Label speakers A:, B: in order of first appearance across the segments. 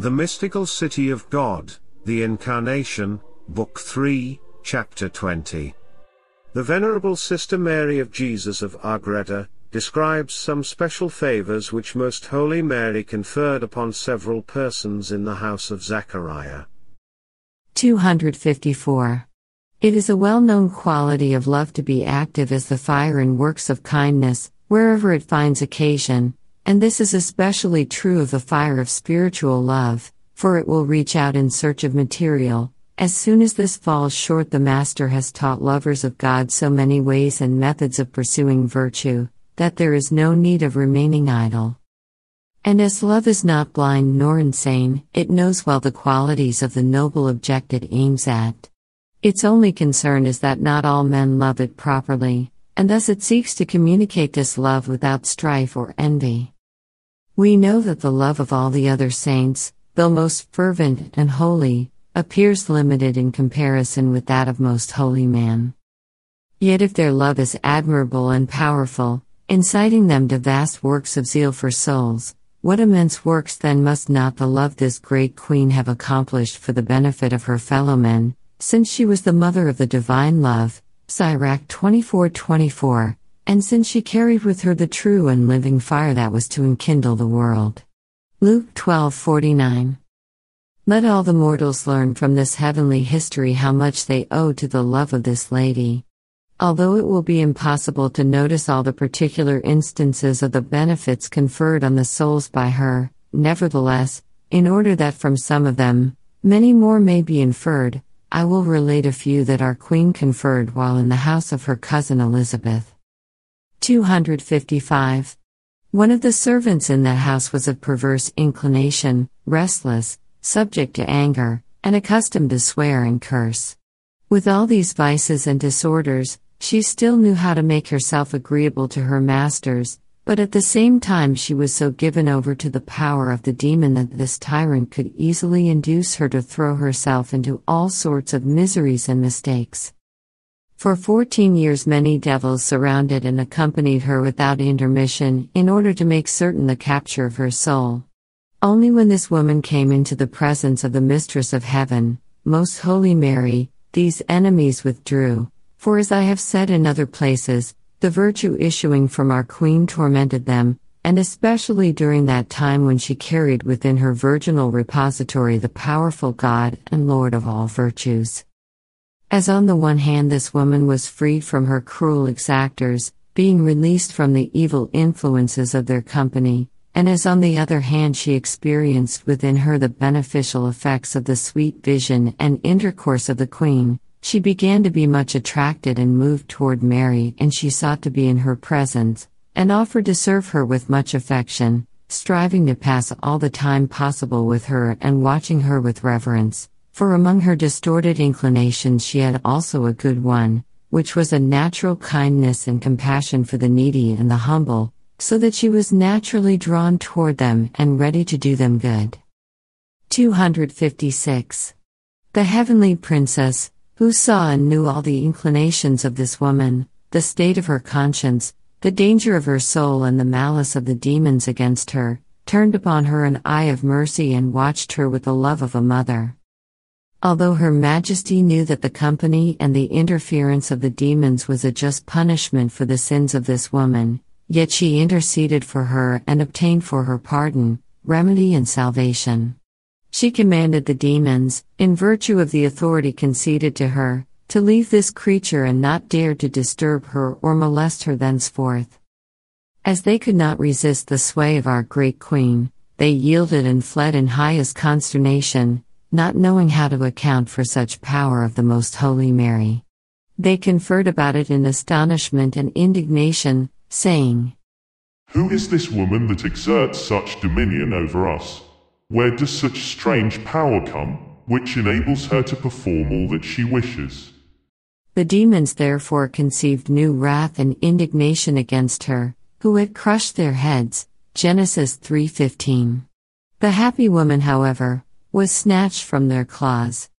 A: The Mystical City of God, The Incarnation, Book 3, Chapter 20. The Venerable Sister Mary of Jesus of Agreda, describes some special favors which Most Holy Mary conferred upon several persons in the house of Zachariah.
B: 254. It is a well known quality of love to be active as the fire in works of kindness, wherever it finds occasion, and this is especially true of the fire of spiritual love, for it will reach out in search of material. As soon as this falls short, the Master has taught lovers of God so many ways and methods of pursuing virtue, that there is no need of remaining idle. And as love is not blind nor insane, it knows well the qualities of the noble object it aims at. Its only concern is that not all men love it properly, and thus it seeks to communicate this love without strife or envy. We know that the love of all the other saints, though most fervent and holy, appears limited in comparison with that of most holy Mary. Yet if their love is admirable and powerful, inciting them to vast works of zeal for souls, what immense works then must not the love this great queen have accomplished for the benefit of her fellow men, since she was the mother of the divine love, Sirach 24:24, and since she carried with her the true and living fire that was to enkindle the world. Luke 12:49. Let all the mortals learn from this heavenly history how much they owe to the love of this lady. Although it will be impossible to notice all the particular instances of the benefits conferred on the souls by her, nevertheless, in order that from some of them, many more may be inferred, I will relate a few that our Queen conferred while in the house of her cousin Elizabeth. 255. One of the servants in that house was of perverse inclination, restless, subject to anger, and accustomed to swear and curse. With all these vices and disorders, she still knew how to make herself agreeable to her masters, but at the same time she was so given over to the power of the demon that this tyrant could easily induce her to throw herself into all sorts of miseries and mistakes. For fourteen years, many devils surrounded and accompanied her without intermission in order to make certain the capture of her soul. Only when this woman came into the presence of the Mistress of Heaven, Most Holy Mary, these enemies withdrew, for as I have said in other places, the virtue issuing from our Queen tormented them, and especially during that time when she carried within her virginal repository the powerful God and Lord of all virtues. As on the one hand this woman was freed from her cruel exactors, being released from the evil influences of their company, and as on the other hand she experienced within her the beneficial effects of the sweet vision and intercourse of the Queen, she began to be much attracted and moved toward Mary, and she sought to be in her presence, and offered to serve her with much affection, striving to pass all the time possible with her and watching her with reverence. For among her distorted inclinations, she had also a good one, which was a natural kindness and compassion for the needy and the humble, so that she was naturally drawn toward them and ready to do them good. 256. The Heavenly Princess, who saw and knew all the inclinations of this woman, the state of her conscience, the danger of her soul, and the malice of the demons against her, turned upon her an eye of mercy and watched her with the love of a mother. Although Her Majesty knew that the company and the interference of the demons was a just punishment for the sins of this woman, yet she interceded for her and obtained for her pardon, remedy, and salvation. She commanded the demons, in virtue of the authority conceded to her, to leave this creature and not dare to disturb her or molest her thenceforth. As they could not resist the sway of our great queen, they yielded and fled in highest consternation, not knowing how to account for such power of the Most Holy Mary. They conferred about it in astonishment and indignation, saying,
C: Who is this woman that exerts such dominion over us? Where does such strange power come, which enables her to perform all that she wishes?
B: The demons therefore conceived new wrath and indignation against her, who had crushed their heads. Genesis 3:15. The happy woman, however, was snatched from their claws.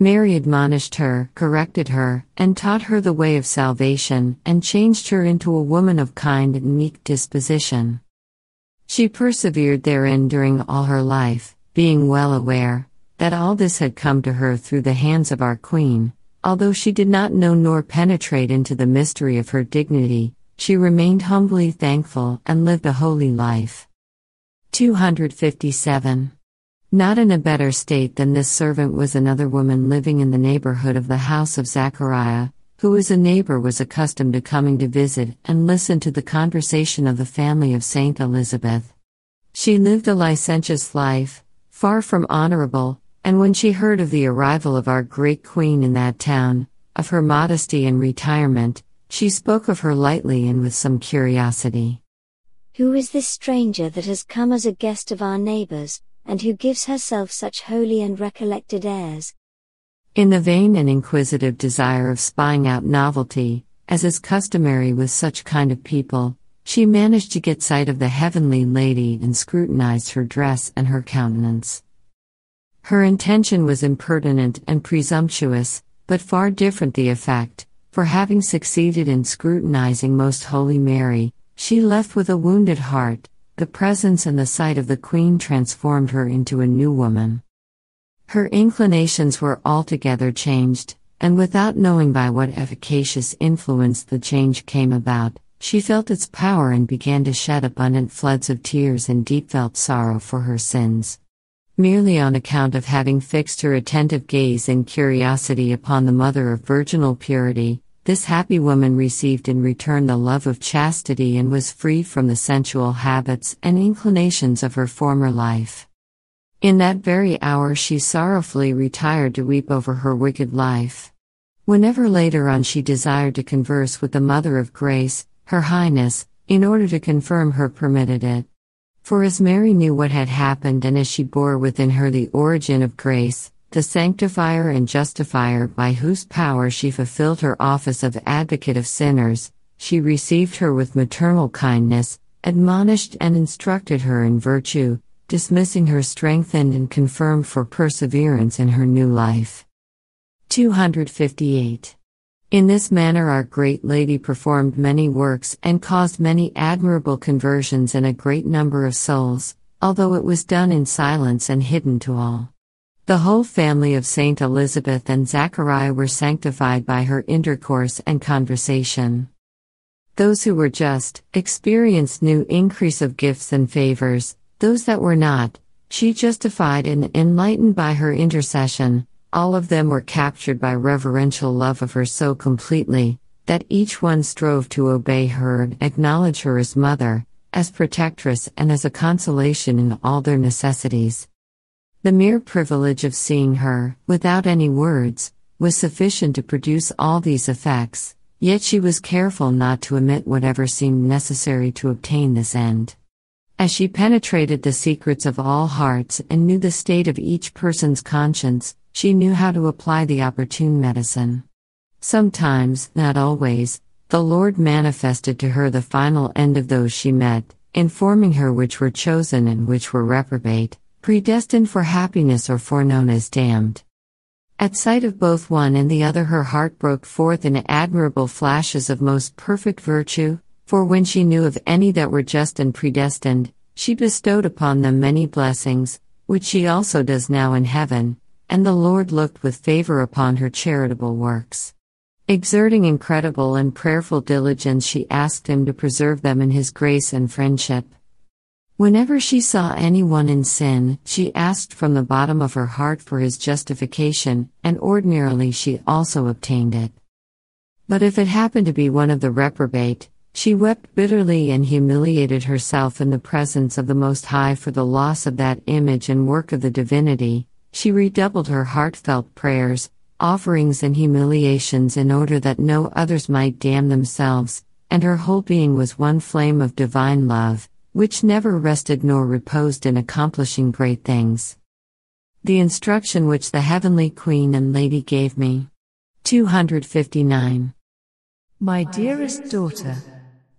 B: Mary admonished her, corrected her, and taught her the way of salvation, and changed her into a woman of kind and meek disposition. She persevered therein during all her life, being well aware that all this had come to her through the hands of our Queen, although she did not know nor penetrate into the mystery of her dignity, she remained humbly thankful and lived a holy life. 257. Not in a better state than this servant was another woman living in the neighborhood of the house of Zachariah, who as a neighbor was accustomed to coming to visit and listen to the conversation of the family of Saint Elizabeth. She lived a licentious life, far from honorable, and when she heard of the arrival of our great queen in that town, of her modesty and retirement, she spoke of her lightly and with some curiosity.
D: Who is this stranger that has come as a guest of our neighbors, and who gives herself such holy and recollected airs?
B: In the vain and inquisitive desire of spying out novelty, as is customary with such kind of people, she managed to get sight of the heavenly lady and scrutinized her dress and her countenance. Her intention was impertinent and presumptuous, but far different the effect, for having succeeded in scrutinizing Most Holy Mary, she left with a wounded heart, the presence and the sight of the Queen transformed her into a new woman. Her inclinations were altogether changed, and without knowing by what efficacious influence the change came about, she felt its power and began to shed abundant floods of tears and deep felt sorrow for her sins. Merely on account of having fixed her attentive gaze and curiosity upon the Mother of virginal purity, this happy woman received in return the love of chastity and was free from the sensual habits and inclinations of her former life. In that very hour, she sorrowfully retired to weep over her wicked life. Whenever later on she desired to converse with the Mother of Grace, her Highness, in order to confirm her permitted it. For as Mary knew what had happened and as she bore within her the origin of grace, the sanctifier and justifier by whose power she fulfilled her office of advocate of sinners, she received her with maternal kindness, admonished and instructed her in virtue, dismissing her strengthened and confirmed for perseverance in her new life. 258. In this manner, our great lady performed many works and caused many admirable conversions in a great number of souls, although it was done in silence and hidden to all. The whole family of Saint Elizabeth and Zachariah were sanctified by her intercourse and conversation. Those who were just experienced new increase of gifts and favors, those that were not, she justified and enlightened by her intercession, all of them were captured by reverential love of her so completely that each one strove to obey her and acknowledge her as mother, as protectress, and as a consolation in all their necessities. The mere privilege of seeing her, without any words, was sufficient to produce all these effects, yet she was careful not to omit whatever seemed necessary to obtain this end. As she penetrated the secrets of all hearts and knew the state of each person's conscience, she knew how to apply the opportune medicine. Sometimes, not always, the Lord manifested to her the final end of those she met, informing her which were chosen and which were reprobate, predestined for happiness or foreknown as damned. At sight of both one and the other, her heart broke forth in admirable flashes of most perfect virtue, for when she knew of any that were just and predestined, she bestowed upon them many blessings, which she also does now in heaven, and the Lord looked with favor upon her charitable works. Exerting incredible and prayerful diligence, she asked him to preserve them in his grace and friendship. Whenever she saw anyone in sin, she asked from the bottom of her heart for his justification, and ordinarily she also obtained it. But if it happened to be one of the reprobate, she wept bitterly and humiliated herself in the presence of the Most High for the loss of that image and work of the divinity, she redoubled her heartfelt prayers, offerings, and humiliations in order that no others might damn themselves, and her whole being was one flame of divine love, which never rested nor reposed in accomplishing great things. The instruction which the heavenly Queen and Lady gave me. 259.
E: My dearest daughter,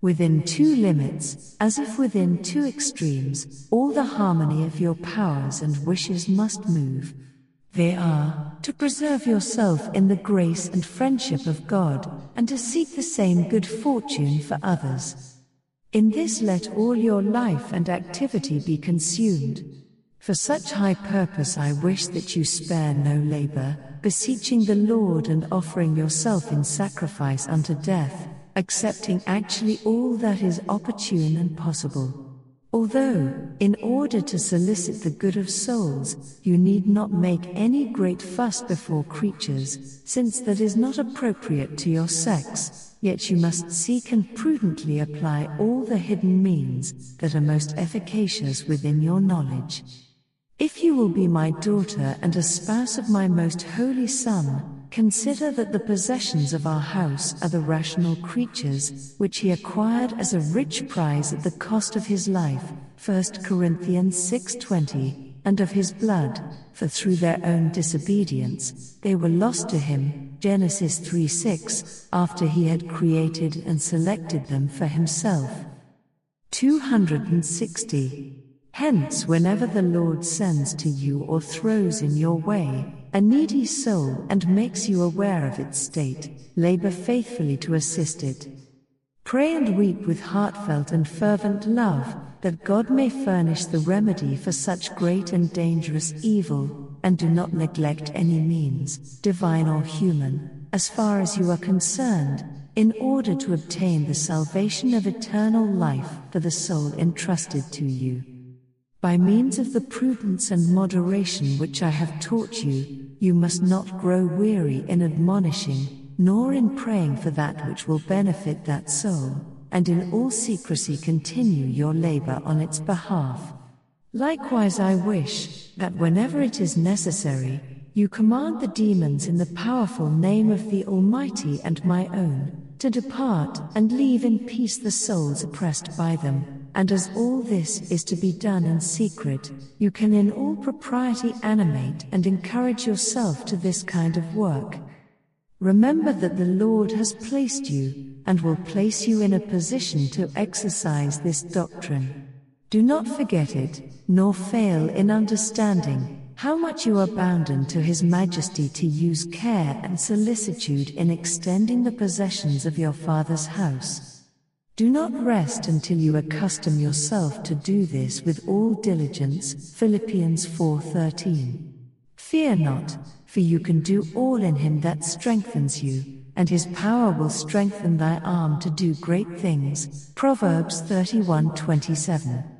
E: Within two limits, as if within two extremes, all the harmony of your powers and wishes must move. They are to preserve yourself in the grace and friendship of God, and to seek the same good fortune for others. In this let all your life and activity be consumed. For such high purpose I wish that you spare no labor, beseeching the Lord and offering yourself in sacrifice unto death, accepting actually all that is opportune and possible. Although, in order to solicit the good of souls, you need not make any great fuss before creatures, since that is not appropriate to your sex, yet you must seek and prudently apply all the hidden means that are most efficacious within your knowledge. If you will be my daughter and a spouse of my most holy Son, consider that the possessions of our house are the rational creatures, which he acquired as a rich prize at the cost of his life, 1 Corinthians 6:20, and of his blood, for through their own disobedience, they were lost to him, Genesis 3:6, after he had created and selected them for himself. 260. Hence, whenever the Lord sends to you or throws in your way a needy soul and makes you aware of its state, labor faithfully to assist it. Pray and weep with heartfelt and fervent love, that God may furnish the remedy for such great and dangerous evil, and do not neglect any means, divine or human, as far as you are concerned, in order to obtain the salvation of eternal life for the soul entrusted to you. By means of the prudence and moderation which I have taught you, you must not grow weary in admonishing, nor in praying for that which will benefit that soul, and in all secrecy continue your labor on its behalf. Likewise, I wish that whenever it is necessary, you command the demons in the powerful name of the Almighty and my own, to depart and leave in peace the souls oppressed by them and as all this is to be done in secret, you can in all propriety animate and encourage yourself to this kind of work. Remember that the Lord has placed you, and will place you in a position to exercise this doctrine. Do not forget it, nor fail in understanding how much you are bounden to His Majesty to use care and solicitude in extending the possessions of your Father's house. Do not rest until you accustom yourself to do this with all diligence. Philippians 4:13. Fear not, for you can do all in him that strengthens you, and his power will strengthen thy arm to do great things. Proverbs 31:27.